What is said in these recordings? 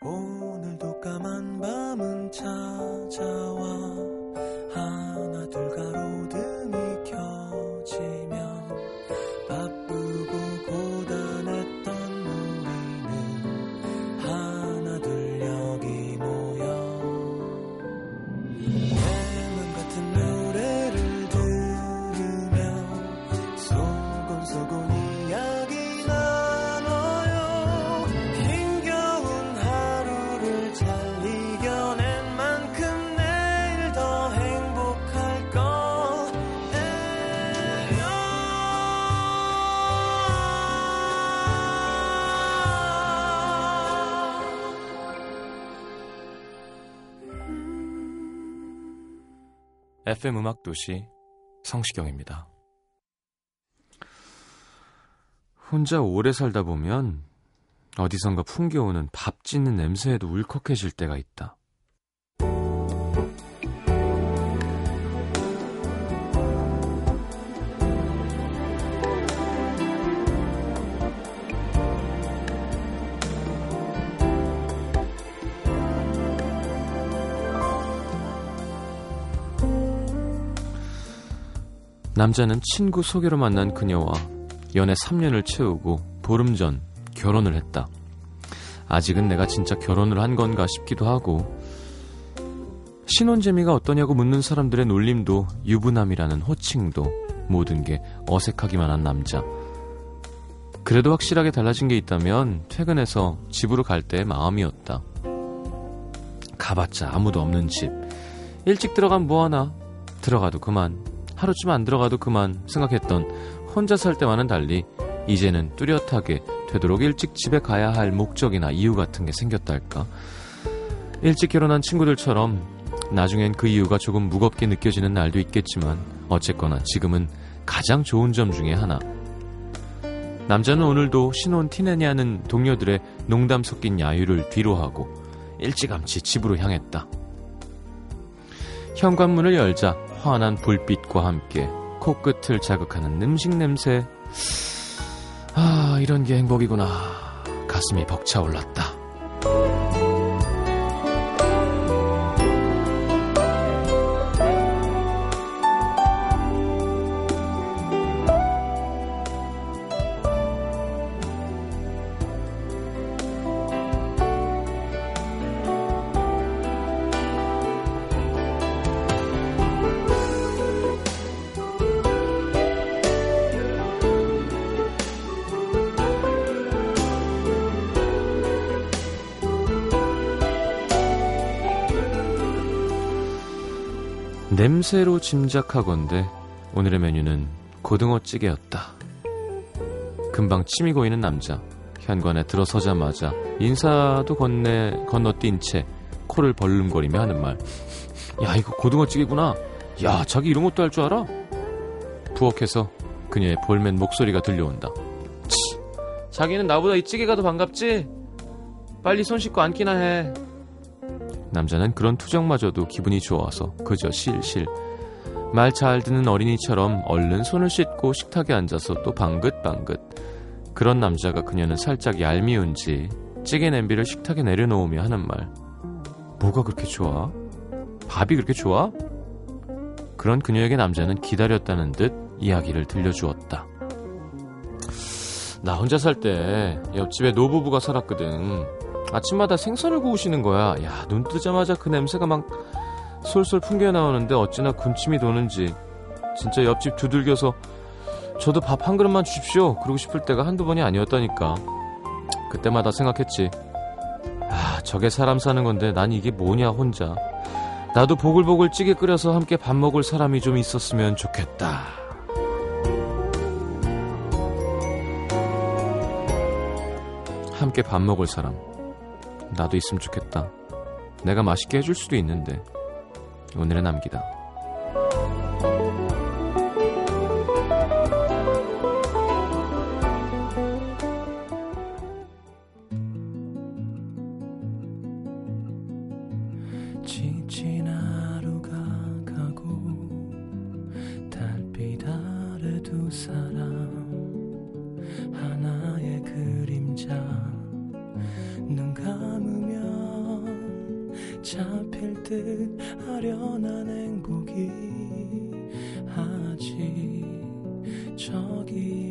오늘도 까만 밤은 찾아와 FM 음악 도시 성시경입니다. 혼자 오래 살다 보면 어디선가 풍겨오는 밥 짓는 냄새에도 울컥해질 때가 있다. 남자는 친구 소개로 만난 그녀와 연애 3년을 채우고 보름 전 결혼을 했다. 아직은 내가 진짜 결혼을 한 건가 싶기도 하고 신혼 재미가 어떠냐고 묻는 사람들의 놀림도 유부남이라는 호칭도 모든 게 어색하기만 한 남자. 그래도 확실하게 달라진 게 있다면 퇴근해서 집으로 갈 때의 마음이었다. 가봤자 아무도 없는 집. 일찍 들어가면 뭐하나. 들어가도 그만. 하루쯤 안 들어가도 그만 생각했던 혼자 살 때와는 달리 이제는 뚜렷하게 되도록 일찍 집에 가야 할 목적이나 이유 같은 게 생겼달까. 일찍 결혼한 친구들처럼 나중엔 그 이유가 조금 무겁게 느껴지는 날도 있겠지만 어쨌거나 지금은 가장 좋은 점 중에 하나. 남자는 오늘도 신혼 티내냐는 동료들의 농담 섞인 야유를 뒤로하고 일찌감치 집으로 향했다. 현관문을 열자 환한 불빛과 함께 코끝을 자극하는 음식 냄새. 아, 이런 게 행복이구나. 가슴이 벅차올랐다. 냄새로 짐작하건대 오늘의 메뉴는 고등어찌개였다. 금방 침이 고이는 남자. 현관에 들어서자마자 인사도 건네 건너뛴 채 코를 벌름거리며 하는 말. 야 이거 고등어찌개구나. 야 자기 이런 것도 할 줄 알아? 부엌에서 그녀의 볼맨 목소리가 들려온다. 치, 자기는 나보다 이 찌개가 더 반갑지? 빨리 손 씻고 앉기나 해. 남자는 그런 투정마저도 기분이 좋아서 그저 실실. 말 잘 듣는 어린이처럼 얼른 손을 씻고 식탁에 앉아서 또 방긋방긋. 그런 남자가 그녀는 살짝 얄미운지 찌개 냄비를 식탁에 내려놓으며 하는 말. 뭐가 그렇게 좋아? 밥이 그렇게 좋아? 그런 그녀에게 남자는 기다렸다는 듯 이야기를 들려주었다. 나 혼자 살 때 옆집에 노부부가 살았거든 아침마다 생선을 구우시는 거야. 야, 눈 뜨자마자 그 냄새가 막 솔솔 풍겨 나오는데 어찌나 군침이 도는지. 진짜 옆집 두들겨서 저도 밥 한 그릇만 주십시오. 그러고 싶을 때가 한두 번이 아니었다니까. 그때마다 생각했지. 아, 저게 사람 사는 건데 난 이게 뭐냐, 혼자. 나도 보글보글 찌개 끓여서 함께 밥 먹을 사람이 좀 있었으면 좋겠다. 함께 밥 먹을 사람. 나도 있으면 좋겠다. 내가 맛있게 해줄 수도 있는데. 오늘의 남기다. 사람 잡힐 듯 아련한 행복이 아직 저기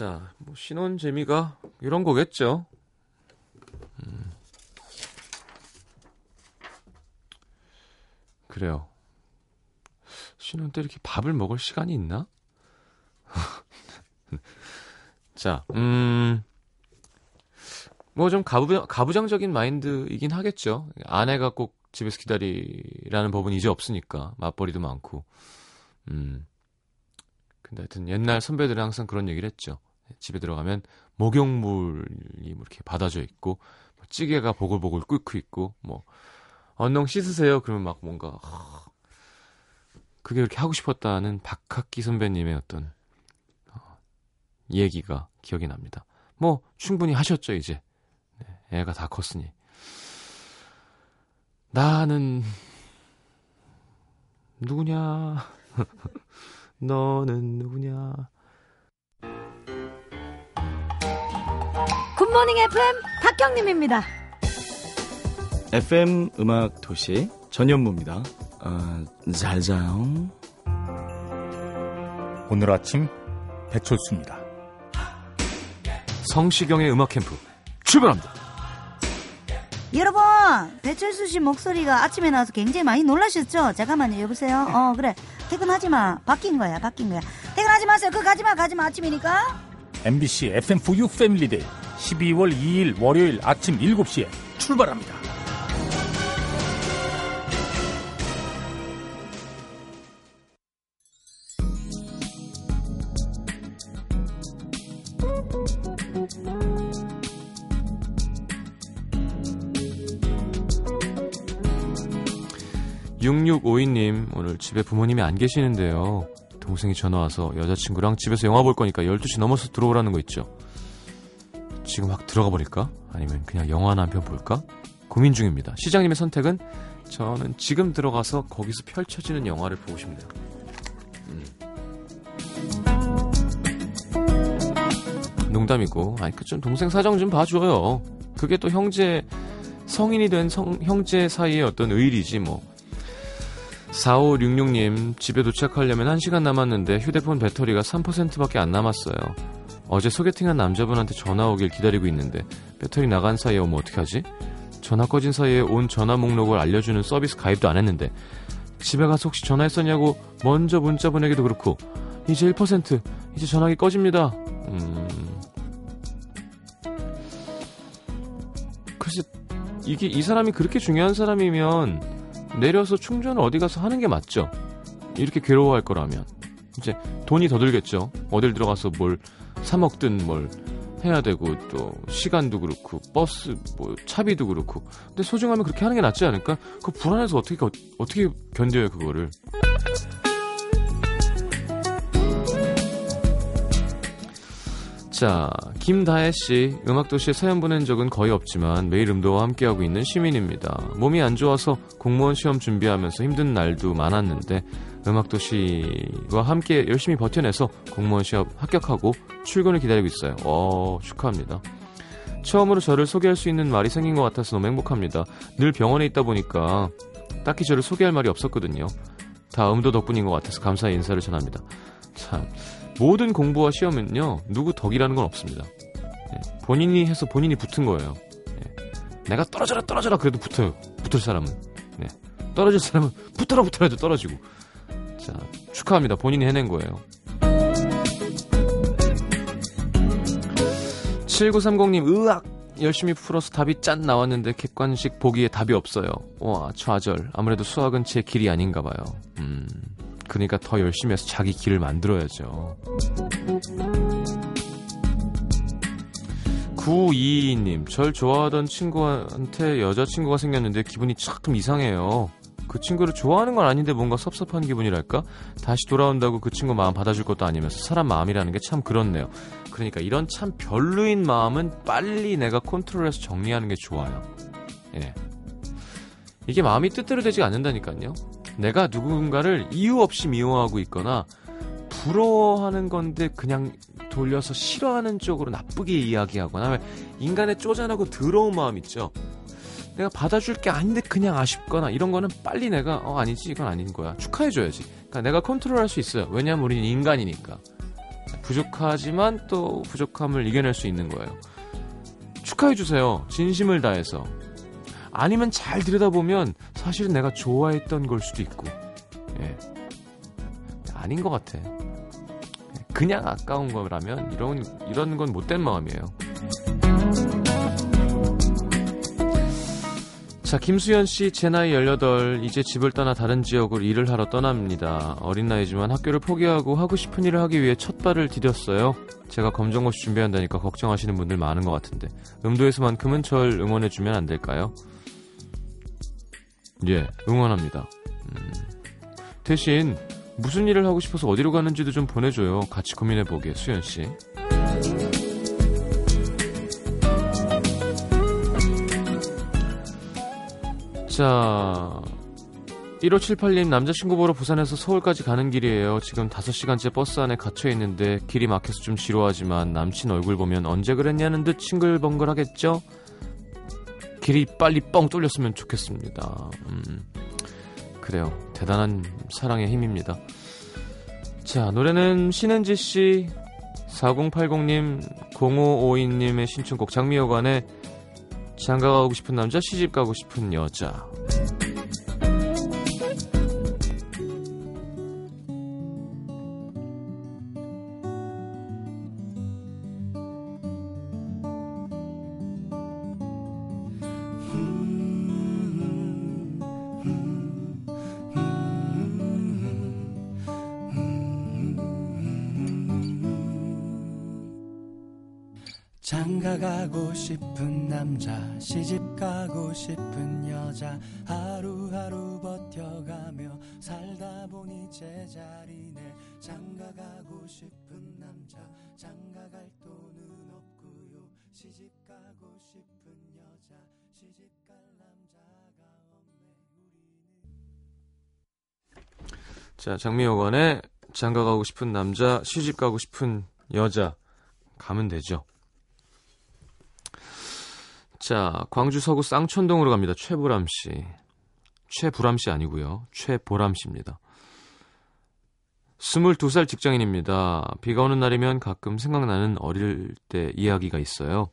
자, 뭐 신혼 재미가 이런 거겠죠. 음. 그래요. 신혼 때 이렇게 밥을 먹을 시간이 있나? 자, 음, 뭐 좀 가부, 가부장적인 마인드이긴 하겠죠. 아내가 꼭 집에서 기다리라는 법은 이제 없으니까 맞벌이도 많고, 음. 근데 하여튼 옛날 선배들은 항상 그런 얘기를 했죠. 집에 들어가면 목욕물이 뭐 이렇게 받아져 있고 뭐 찌개가 보글보글 끓고 있고 뭐 언능 씻으세요. 그러면 막 뭔가 하, 그게 그렇게 하고 싶었다는 박학기 선배님의 어떤 어, 얘기가 기억이 납니다. 뭐 충분히 하셨죠 이제 네, 애가 다 컸으니 나는 누구냐 너는 누구냐 굿모닝 FM 박경림입니다. FM 음악 도시 전현무입니다. 어, 잘 자요. 오늘 아침 배철수입니다. 성시경의 음악 캠프 출발합니다. 여러분, 배철수 씨 목소리가 아침에 나와서 굉장히 많이 놀라셨죠? 잠깐만요, 여보세요? 어, 그래. 퇴근하지 마. 바뀐 거야, 바뀐 거야. 퇴근하지 마세요. 그 가지 마, 가지 마. 아침이니까. MBC FM4U 패밀리데이 12월 2일 월요일 아침 7시에 출발합니다. 육육오이님 오늘 집에 부모님이 안 계시는데요. 동생이 전화 와서 여자친구랑 집에서 영화 볼 거니까 12시 넘어서 들어오라는 거 있죠. 지금 확 들어가 버릴까? 아니면 그냥 영화나 한 편 볼까? 고민 중입니다. 시장님의 선택은 저는 지금 들어가서 거기서 펼쳐지는 영화를 보고 싶네요. 음. 농담이고, 아니 그 좀 동생 사정 좀 봐줘요. 그게 또 형제 성인이 된 성, 형제 사이의 어떤 의리지 뭐. 4566님, 집에 도착하려면 1시간 남았는데 휴대폰 배터리가 3%밖에 안 남았어요. 어제 소개팅한 남자분한테 전화 오길 기다리고 있는데 배터리 나간 사이에 오면 어떡하지? 전화 꺼진 사이에 온 전화 목록을 알려주는 서비스 가입도 안 했는데 집에 가서 혹시 전화했었냐고 먼저 문자 보내기도 그렇고 이제 1% 이제 전화기 꺼집니다. 음... 글쎄 이게 이 사람이 그렇게 중요한 사람이면 내려서 충전을 어디 가서 하는 게 맞죠. 이렇게 괴로워할 거라면 이제 돈이 더 들겠죠. 어딜 들어가서 뭘 사 먹든 뭘 해야 되고 또 시간도 그렇고 버스 뭐 차비도 그렇고 근데 소중하면 그렇게 하는 게 낫지 않을까? 그 불안해서 어떻게 어떻게 견뎌요 그거를? 자, 김다혜 씨, 음악도시에 사연 보낸 적은 거의 없지만 매일 음도와 함께하고 있는 시민입니다. 몸이 안 좋아서 공무원 시험 준비하면서 힘든 날도 많았는데 음악도시와 함께 열심히 버텨내서 공무원 시험 합격하고 출근을 기다리고 있어요. 어, 축하합니다. 처음으로 저를 소개할 수 있는 말이 생긴 것 같아서 너무 행복합니다. 늘 병원에 있다 보니까 딱히 저를 소개할 말이 없었거든요. 다 음도 덕분인 것 같아서 감사의 인사를 전합니다. 참. 모든 공부와 시험은요 누구 덕이라는 건 없습니다. 예, 본인이 해서 본인이 붙은 거예요. 예, 내가 떨어져라 떨어져라 그래도 붙어요. 붙을 사람은 네. 떨어질 사람은 붙어라 붙어라 해도 떨어지고 자 축하합니다. 본인이 해낸 거예요. 7930님 으악 열심히 풀어서 답이 짠 나왔는데 객관식 보기에 답이 없어요. 와 좌절 아무래도 수학은 제 길이 아닌가 봐요. 음. 그러니까 더 열심히 해서 자기 길을 만들어야죠. 922님, 절 좋아하던 친구한테 여자친구가 생겼는데 기분이 조금 이상해요. 그 친구를 좋아하는 건 아닌데 뭔가 섭섭한 기분이랄까? 다시 돌아온다고 그 친구 마음 받아줄 것도 아니면서 사람 마음이라는 게 참 그렇네요. 그러니까 이런 참 별로인 마음은 빨리 내가 컨트롤해서 정리하는 게 좋아요. 예. 이게 마음이 뜻대로 되지 않는다니까요. 내가 누군가를 이유 없이 미워하고 있거나 부러워하는 건데 그냥 돌려서 싫어하는 쪽으로 나쁘게 이야기하거나 인간의 쪼잔하고 더러운 마음 있죠. 내가 받아줄 게 아닌데 그냥 아쉽거나 이런 거는 빨리 내가 어 아니지 이건 아닌 거야 축하해줘야지. 그러니까 내가 컨트롤할 수 있어요. 왜냐하면 우리는 인간이니까 부족하지만 또 부족함을 이겨낼 수 있는 거예요. 축하해주세요. 진심을 다해서. 아니면 잘 들여다보면 사실은 내가 좋아했던 걸 수도 있고. 예. 아닌 것 같아. 그냥 아까운 거라면 이런 이런 건 못된 마음이에요. 자, 김수현 씨, 제 나이 18, 이제 집을 떠나 다른 지역으로 일을 하러 떠납니다. 어린 나이지만 학교를 포기하고 하고 싶은 일을 하기 위해 첫 발을 디뎠어요. 제가 검정고시 준비한다니까 걱정하시는 분들 많은 것 같은데, 음도에서만큼은 절 응원해주면 안 될까요? 예, 응원합니다. 음, 대신, 무슨 일을 하고 싶어서 어디로 가는지도 좀 보내줘요. 같이 고민해보게, 수현 씨. 자, 1578님 남자친구 보러 부산에서 서울까지 가는 길이에요. 지금 5시간째 버스 안에 갇혀 있는데 길이 막혀서 좀 지루하지만 남친 얼굴 보면 언제 그랬냐는 듯 싱글벙글 하겠죠? 길이 빨리 뻥 뚫렸으면 좋겠습니다. 음, 그래요. 대단한 사랑의 힘입니다. 자, 노래는 신은지 씨, 4080님, 0552님의 신청곡 장미여관의 장가 가고 싶은 남자, 시집 가고 싶은 여자. 남자 시집 가고 싶은 여자 하루하루 버텨가며 살다 보니 제자리네 장가 가고 싶은 남자 장가 갈 돈은 없고요 시집 가고 싶은 여자 시집 갈 남자가 없네 자, 장미여관의 장가 가고 싶은 남자, 시집 가고 싶은 여자. 가면 되죠. 자, 광주 서구 쌍촌동으로 갑니다. 최보람 씨. 최불암 씨 아니고요. 최보람 씨입니다. 22살 직장인입니다. 비가 오는 날이면 가끔 생각나는 어릴 때 이야기가 있어요.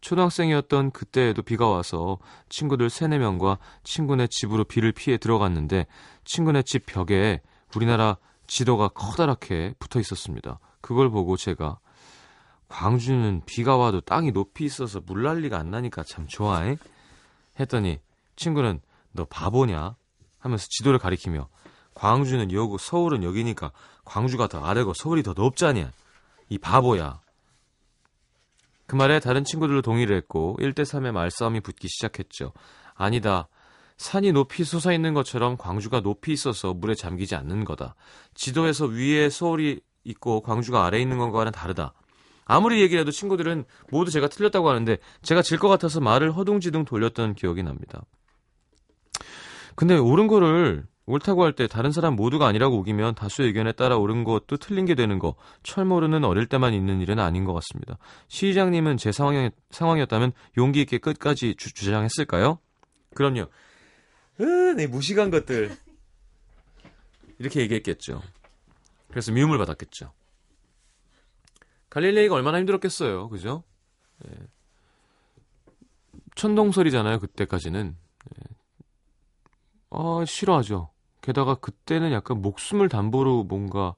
초등학생이었던 그때에도 비가 와서 친구들 3, 4명과 친구네 집으로 비를 피해 들어갔는데 친구네 집 벽에 우리나라 지도가 커다랗게 붙어 있었습니다. 그걸 보고 제가 광주는 비가 와도 땅이 높이 있어서 물난리가 안 나니까 참 좋아해? 했더니 친구는 너 바보냐? 하면서 지도를 가리키며 광주는 여고 서울은 여기니까 광주가 더 아래고 서울이 더 높잖냐? 이 바보야. 그 말에 다른 친구들도 동의를 했고 1대3의 말싸움이 붙기 시작했죠. 아니다. 산이 높이 솟아 있는 것처럼 광주가 높이 있어서 물에 잠기지 않는 거다. 지도에서 위에 서울이 있고 광주가 아래에 있는 것과는 다르다. 아무리 얘기해도 친구들은 모두 제가 틀렸다고 하는데 제가 질 것 같아서 말을 허둥지둥 돌렸던 기억이 납니다. 근데 옳은 거를 옳다고 할 때 다른 사람 모두가 아니라고 우기면 다수의 의견에 따라 옳은 것도 틀린 게 되는 거 철모르는 어릴 때만 있는 일은 아닌 것 같습니다. 시장님은 제 상황이, 상황이었다면 용기 있게 끝까지 주, 주장했을까요? 그럼요. 으, 내 무식한 것들. 이렇게 얘기했겠죠. 그래서 미움을 받았겠죠. 갈릴레이가 얼마나 힘들었겠어요. 그죠? 예. 천동설이잖아요. 그때까지는. 예. 아, 싫어하죠. 게다가 그때는 약간 목숨을 담보로 뭔가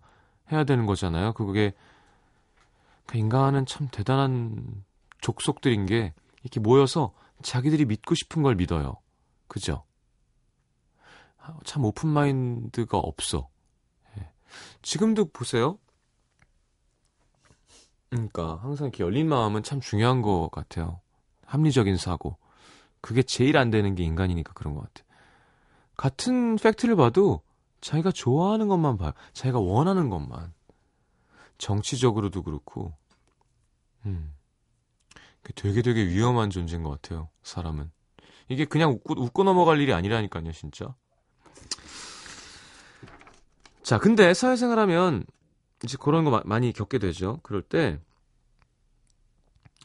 해야 되는 거잖아요. 그게 그 인간은 참 대단한 족속들인 게 이렇게 모여서 자기들이 믿고 싶은 걸 믿어요. 그죠? 아, 참 오픈 마인드가 없어. 예. 지금도 보세요. 그러니까 항상 이렇게 열린 마음은 참 중요한 것 같아요. 합리적인 사고. 그게 제일 안 되는 게 인간이니까 그런 것 같아요. 같은 팩트를 봐도 자기가 좋아하는 것만 봐요. 자기가 원하는 것만. 정치적으로도 그렇고, 음. 되게 되게 위험한 존재인 것 같아요, 사람은. 이게 그냥 웃고, 웃고 넘어갈 일이 아니라니까요, 진짜. 자, 근데 사회생활 하면 이제 그런 거 마, 많이 겪게 되죠. 그럴 때,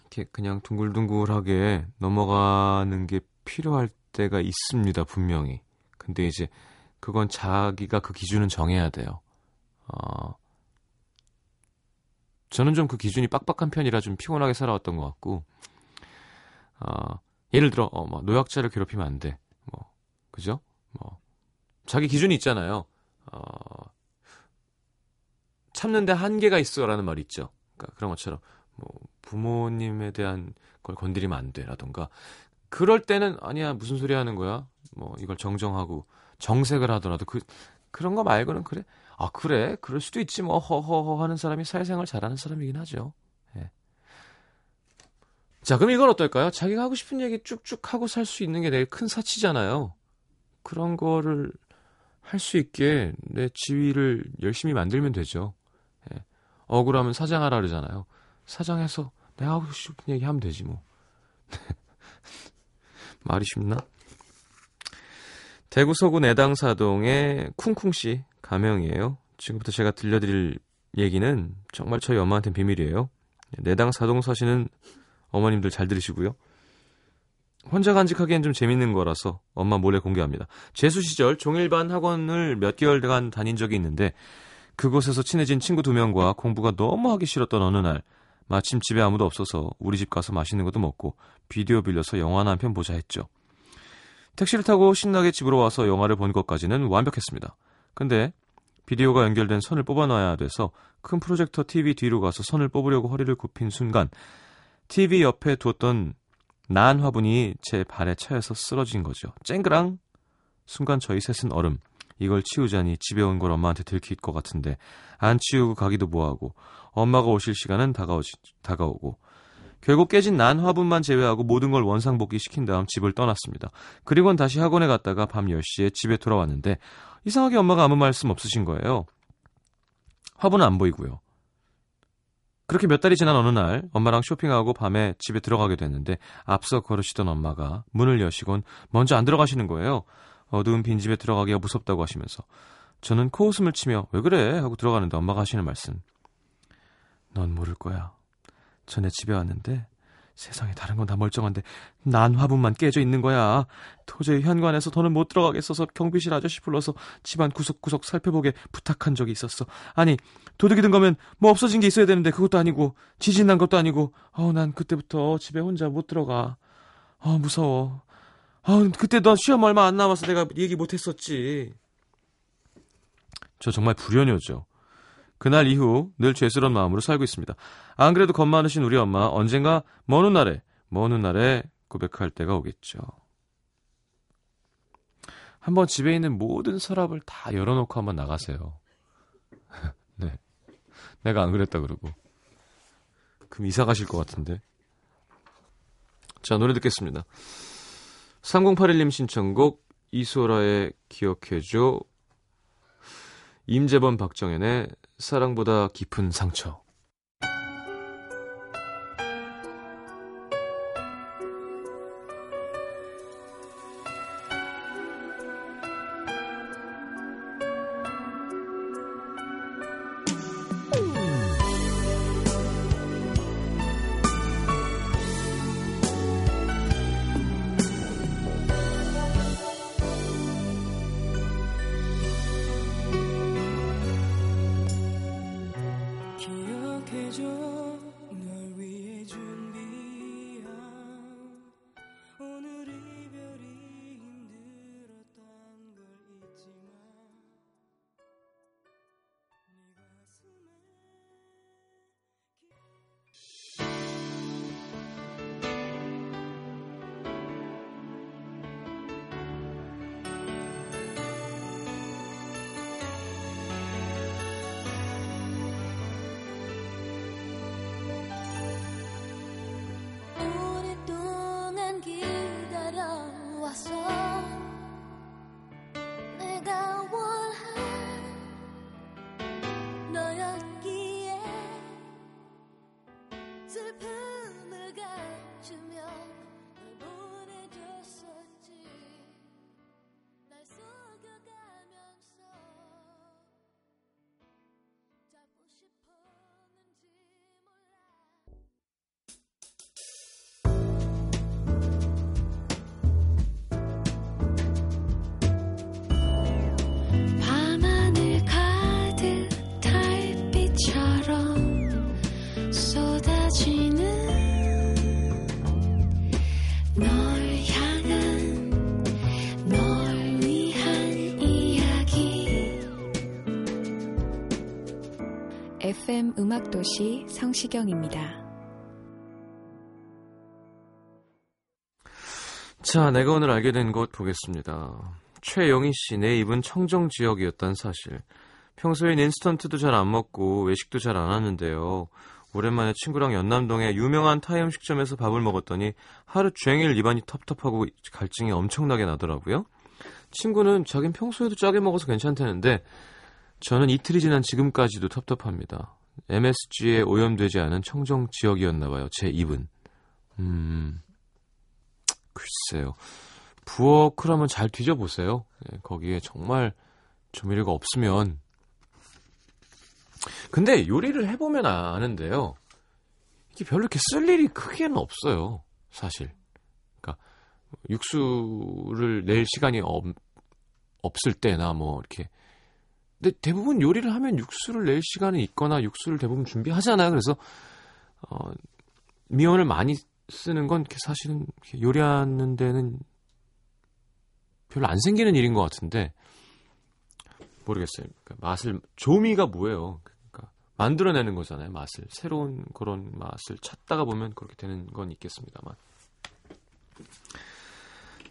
이렇게 그냥 둥글둥글하게 넘어가는 게 필요할 때가 있습니다, 분명히. 근데 이제 그건 자기가 그 기준은 정해야 돼요. 어, 저는 좀 그 기준이 빡빡한 편이라 좀 피곤하게 살아왔던 것 같고, 어, 예를 들어, 어, 뭐, 노약자를 괴롭히면 안 돼. 뭐, 그죠? 뭐, 자기 기준이 있잖아요. 어, 참는데 한계가 있어라는 말이 있죠. 그러니까 그런 것처럼, 뭐, 부모님에 대한 걸 건드리면 안 돼라던가, 그럴 때는, 아니야, 무슨 소리 하는 거야? 뭐, 이걸 정정하고, 정색을 하더라도, 그, 그런 거 말고는 그래. 아, 그래? 그럴 수도 있지, 뭐, 허허허 하는 사람이 사회생활 잘하는 사람이긴 하죠. 예. 자, 그럼 이건 어떨까요? 자기가 하고 싶은 얘기 쭉쭉 하고 살 수 있는 게 되게 큰 사치잖아요. 그런 거를 할 수 있게 내 지위를 열심히 만들면 되죠. 예. 억울하면 사장하라 그러잖아요. 사장해서 내가 하고 싶은 얘기 하면 되지, 뭐. 말이 쉽나? 대구 서구 내당사동의 쿵쿵씨 가명이에요. 지금부터 제가 들려드릴 얘기는 정말 저희 엄마한테는 비밀이에요. 내당사동 사시는 어머님들 잘 들으시고요. 혼자 간직하기엔 좀 재밌는 거라서 엄마 몰래 공개합니다. 재수 시절 종일반 학원을 몇 개월간 다닌 적이 있는데 그곳에서 친해진 친구 두 명과 공부가 너무 하기 싫었던 어느 날 마침 집에 아무도 없어서 우리 집 가서 맛있는 것도 먹고 비디오 빌려서 영화나 한 편 보자 했죠. 택시를 타고 신나게 집으로 와서 영화를 본 것까지는 완벽했습니다. 근데 비디오가 연결된 선을 뽑아놔야 돼서 큰 프로젝터 TV 뒤로 가서 선을 뽑으려고 허리를 굽힌 순간 TV 옆에 두었던 난 화분이 제 발에 차여서 쓰러진 거죠. 쨍그랑! 순간 저희 셋은 얼음. 이걸 치우자니 집에 온 걸 엄마한테 들킬 것 같은데 안 치우고 가기도 뭐하고 엄마가 오실 시간은 다가오지, 다가오고 결국 깨진 난 화분만 제외하고 모든 걸 원상복귀 시킨 다음 집을 떠났습니다. 그리고는 다시 학원에 갔다가 밤 10시에 집에 돌아왔는데 이상하게 엄마가 아무 말씀 없으신 거예요. 화분은 안 보이고요. 그렇게 몇 달이 지난 어느 날 엄마랑 쇼핑하고 밤에 집에 들어가게 됐는데 앞서 걸으시던 엄마가 문을 여시곤 먼저 안 들어가시는 거예요. 어두운 빈집에 들어가기가 무섭다고 하시면서 저는 코웃음을 치며 왜 그래 하고 들어가는데 엄마가 하시는 말씀 넌 모를 거야. 전에 집에 왔는데 세상에 다른 건 다 멀쩡한데 난 화분만 깨져 있는 거야. 도저히 현관에서 더는 못 들어가겠어서 경비실 아저씨 불러서 집안 구석구석 살펴보게 부탁한 적이 있었어. 아니 도둑이 든 거면 뭐 없어진 게 있어야 되는데 그것도 아니고 지진 난 것도 아니고 어우 난 그때부터 집에 혼자 못 들어가. 아 무서워. 아 그때 너 시험 얼마 안 남아서 내가 얘기 못 했었지. 저 정말 불효녀죠. 그날 이후 늘 죄스러운 마음으로 살고 있습니다. 안 그래도 겁 많으신 우리 엄마 언젠가 먼 훗날에 먼 훗날에 고백할 때가 오겠죠. 한번 집에 있는 모든 서랍을 다 열어놓고 한번 나가세요. 네. 내가 안 그랬다 그러고. 그럼 이사 가실 것 같은데. 자, 노래 듣겠습니다. 3081님 신청곡 이소라의 기억해줘. 임재범 박정현의 사랑보다 깊은 상처 FM 음악도시 성시경입니다. 자, 내가 오늘 알게 된 것 보겠습니다. 최영희 씨, 내 입은 청정 지역이었단 사실. 평소엔 인스턴트도 잘 안 먹고 외식도 잘 안 하는데요. 오랜만에 친구랑 연남동의 유명한 타이 음식점에서 밥을 먹었더니 하루 종일 입안이 텁텁하고 갈증이 엄청나게 나더라고요. 친구는 자긴 평소에도 짜게 먹어서 괜찮다는데 저는 이틀이 지난 지금까지도 텁텁합니다. MSG에 오염되지 않은 청정 지역이었나 봐요. 제 입은. 음. 글쎄요. 부엌을 한번 잘 뒤져보세요. 예, 거기에 정말 조미료가 없으면. 근데 요리를 해보면 아는데요. 이게 별로 이렇게 쓸 일이 크게는 없어요. 사실. 그러니까 육수를 낼 시간이 없, 없을 때나 뭐 이렇게. 근데 대부분 요리를 하면 육수를 낼 시간이 있거나 육수를 대부분 준비하잖아요. 그래서 어, 미원을 많이 쓰는 건 사실은 요리하는 데는 별로 안 생기는 일인 것 같은데 모르겠어요. 그러니까 맛을 조미가 뭐예요? 그러니까 만들어내는 거잖아요. 맛을 새로운 그런 맛을 찾다가 보면 그렇게 되는 건 있겠습니다만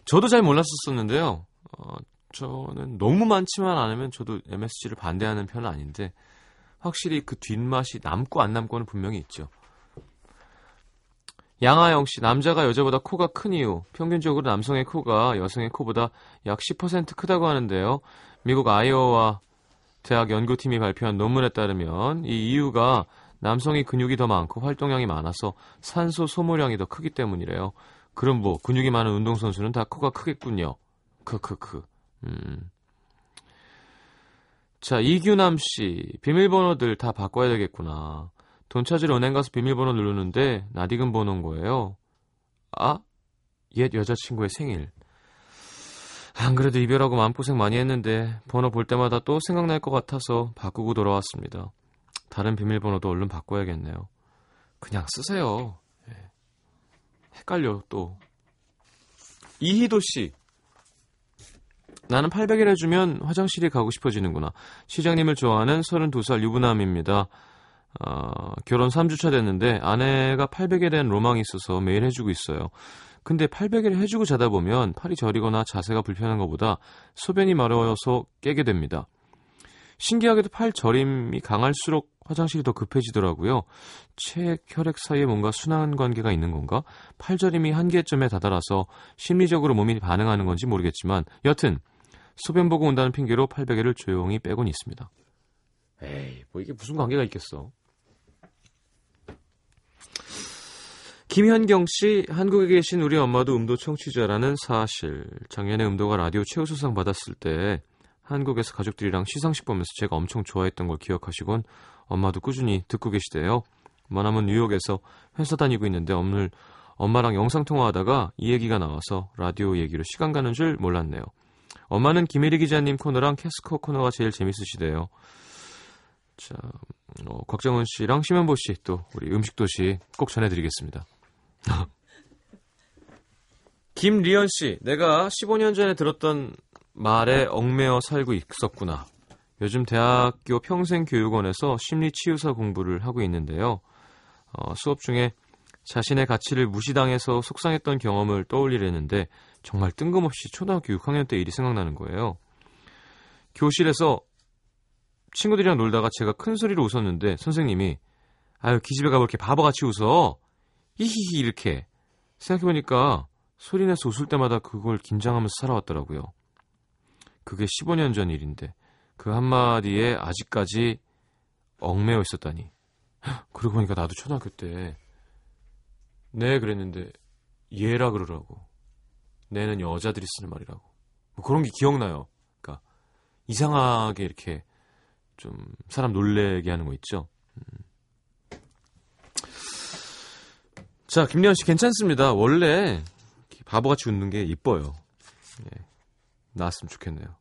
저도 잘 몰랐었었는데요. 어, 저는 너무 많지만 않으면 저도 MSG를 반대하는 편은 아닌데 확실히 그 뒷맛이 남고 안 남고는 분명히 있죠. 양아영 씨, 남자가 여자보다 코가 큰 이유. 평균적으로 남성의 코가 여성의 코보다 약 10% 크다고 하는데요. 미국 아이오와 대학 연구팀이 발표한 논문에 따르면 이 이유가 남성이 근육이 더 많고 활동량이 많아서 산소 소모량이 더 크기 때문이래요. 그럼 뭐 근육이 많은 운동선수는 다 코가 크겠군요. 크크크. 음. 자, 이규남 씨, 비밀번호들 다 바꿔야 되겠구나. 돈 찾으러 은행 가서 비밀번호 누르는데 낯익은 번호인 거예요. 아? 옛 여자친구의 생일. 안 그래도 이별하고 마음고생 많이 했는데 번호 볼 때마다 또 생각날 것 같아서 바꾸고 돌아왔습니다. 다른 비밀번호도 얼른 바꿔야겠네요. 그냥 쓰세요. 예. 헷갈려 또. 이희도 씨. 나는 800일 해 주면 화장실에 가고 싶어지는구나. 시장님을 좋아하는 32살 유부남입니다. 어, 결혼 3주차 됐는데 아내가 800에 대한 로망이 있어서 매일 해주고 있어요. 근데 800일 해주고 자다 보면 팔이 저리거나 자세가 불편한 것보다 소변이 마려워서 깨게 됩니다. 신기하게도 팔 저림이 강할수록 화장실이 더 급해지더라고요. 체액, 혈액 사이에 뭔가 순환 관계가 있는 건가? 팔 저림이 한계점에 다다라서 심리적으로 몸이 반응하는 건지 모르겠지만 여튼 소변 보고 온다는 핑계로 800일을 조용히 빼곤 있습니다. 에이, 뭐 이게 무슨 관계가 있겠어. 김현경 씨, 한국에 계신 우리 엄마도 음도 청취자라는 사실. 작년에 음도가 라디오 최우수상 받았을 때 한국에서 가족들이랑 시상식 보면서 제가 엄청 좋아했던 걸 기억하시곤 엄마도 꾸준히 듣고 계시대요. 머나먼 뉴욕에서 회사 다니고 있는데 오늘 엄마랑 영상통화하다가 이 얘기가 나와서 라디오 얘기로 시간 가는 줄 몰랐네요. 엄마는 김혜리 기자님 코너랑 캐스커 코너가 제일 재밌으시대요. 자, 어, 곽정은 씨랑 심현보 씨 또 우리 음식도시 꼭 전해드리겠습니다. 김리연 씨, 내가 15년 전에 들었던 말에 얽매여 살고 있었구나. 요즘 대학교 평생교육원에서 심리치유사 공부를 하고 있는데요. 어, 수업 중에 자신의 가치를 무시당해서 속상했던 경험을 떠올리려는데 정말 뜬금없이 초등학교 6학년 때 일이 생각나는 거예요. 교실에서 친구들이랑 놀다가 제가 큰 소리로 웃었는데 선생님이 아유 기집애가 왜 이렇게 바보같이 웃어 히히히 이렇게 생각해보니까 소리내서 웃을 때마다 그걸 긴장하면서 살아왔더라고요. 그게 15년 전 일인데 그 한마디에 아직까지 얽매여 있었다니. 그러고 보니까 나도 초등학교 때 네 그랬는데 얘라 그러라고. 내는 여자들이 쓰는 말이라고. 뭐 그런 게 기억나요. 그러니까 이상하게 이렇게 좀 사람 놀래게 하는 거 있죠. 음. 자, 김리현 씨 괜찮습니다. 원래 바보같이 웃는 게 이뻐요. 예, 나왔으면 좋겠네요.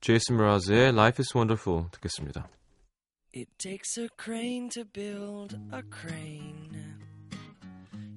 제이슨 브라즈의 Life is Wonderful 듣겠습니다. It takes a crane to build a crane.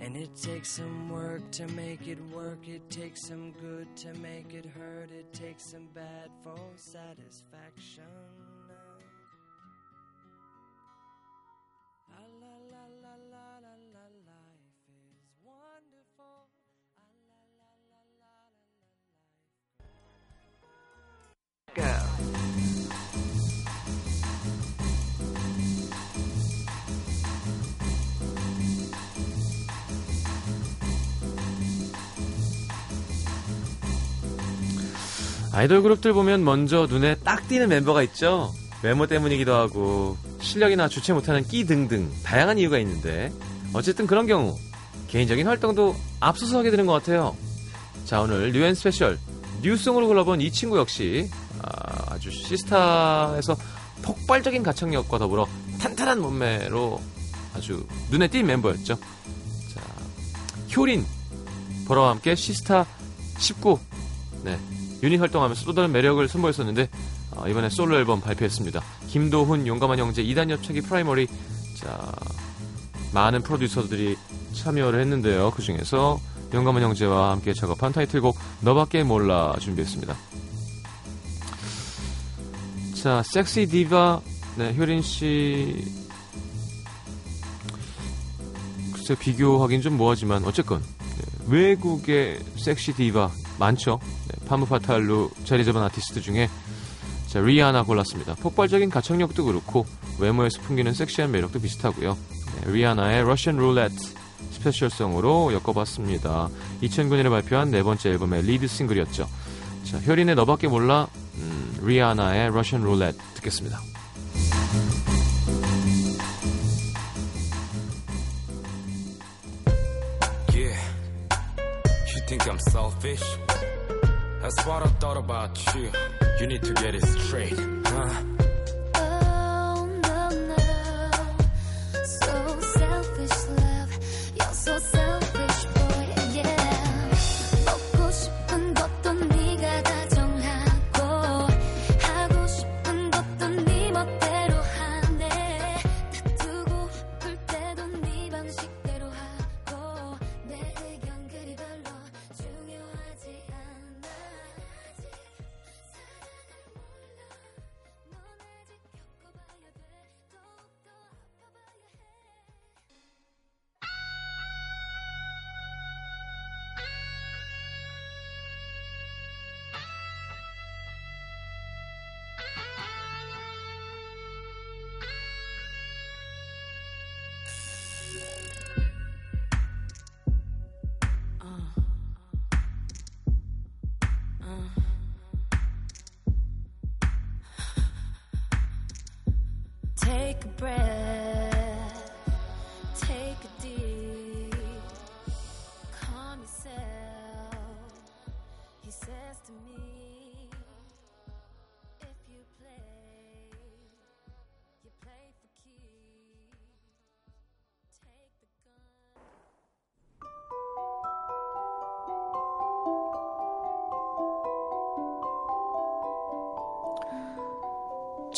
And it takes some work to make it work. It takes some good to make it hurt. It takes some bad for satisfaction. 아이돌 그룹들 보면 먼저 눈에 딱 띄는 멤버가 있죠. 외모 때문이기도 하고 실력이나 주체 못하는 끼 등등 다양한 이유가 있는데 어쨌든 그런 경우 개인적인 활동도 앞서서 하게 되는 것 같아요. 자 오늘 New and Special New Song으로 골라본 이 친구 역시 아, 주 시스타에서 폭발적인 가창력과 더불어 탄탄한 몸매로 아주 눈에 띈 멤버였죠. 자 효린 보라와 함께 시스타 19 네, 유닛 활동하면서 또 다른 매력을 선보였었는데 어, 이번에 솔로 앨범 발표했습니다. 김도훈, 용감한 형제, 이단옆차기 프라이머리 자 많은 프로듀서들이 참여를 했는데요. 그 중에서 용감한 형제와 함께 작업한 타이틀곡 너밖에 몰라 준비했습니다. 자, 섹시 디바 네, 효린 씨 글쎄 비교하긴 좀 뭐하지만 어쨌건 네, 외국의 섹시 디바 많죠. 네, 팜므파탈로 자리 잡은 아티스트 중에 자, 리아나 골랐습니다. 폭발적인 가창력도 그렇고 외모에서 풍기는 섹시한 매력도 비슷하고요. 네, 리아나의 러시안 룰렛 Special Song으로 엮어봤습니다. 2009년에 발표한 네 번째 앨범의 리드 싱글이었죠. 자, 효린의 너밖에 몰라 음, 리아나의 러시안 룰렛 듣겠습니다. That's what I thought about you. You need to get it straight, huh?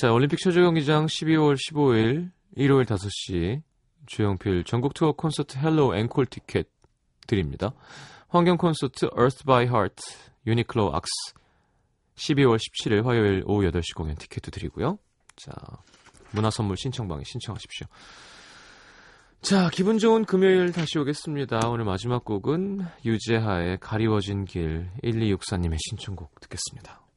자, 올림픽 체조 경기장 12월 15일 일요일 5시 조용필 전국 투어 콘서트 Hello 앵콜 티켓 드립니다. 환경 콘서트 Earth by Heart 유니클로 AX 12월 17일 화요일 오후 8시 공연 티켓도 드리고요. 자, 문화 선물 신청방에 신청하십시오. 자, 기분 좋은 금요일 다시 오겠습니다. 오늘 마지막 곡은 유재하의 가리워진 길 1264님의 신청곡 듣겠습니다.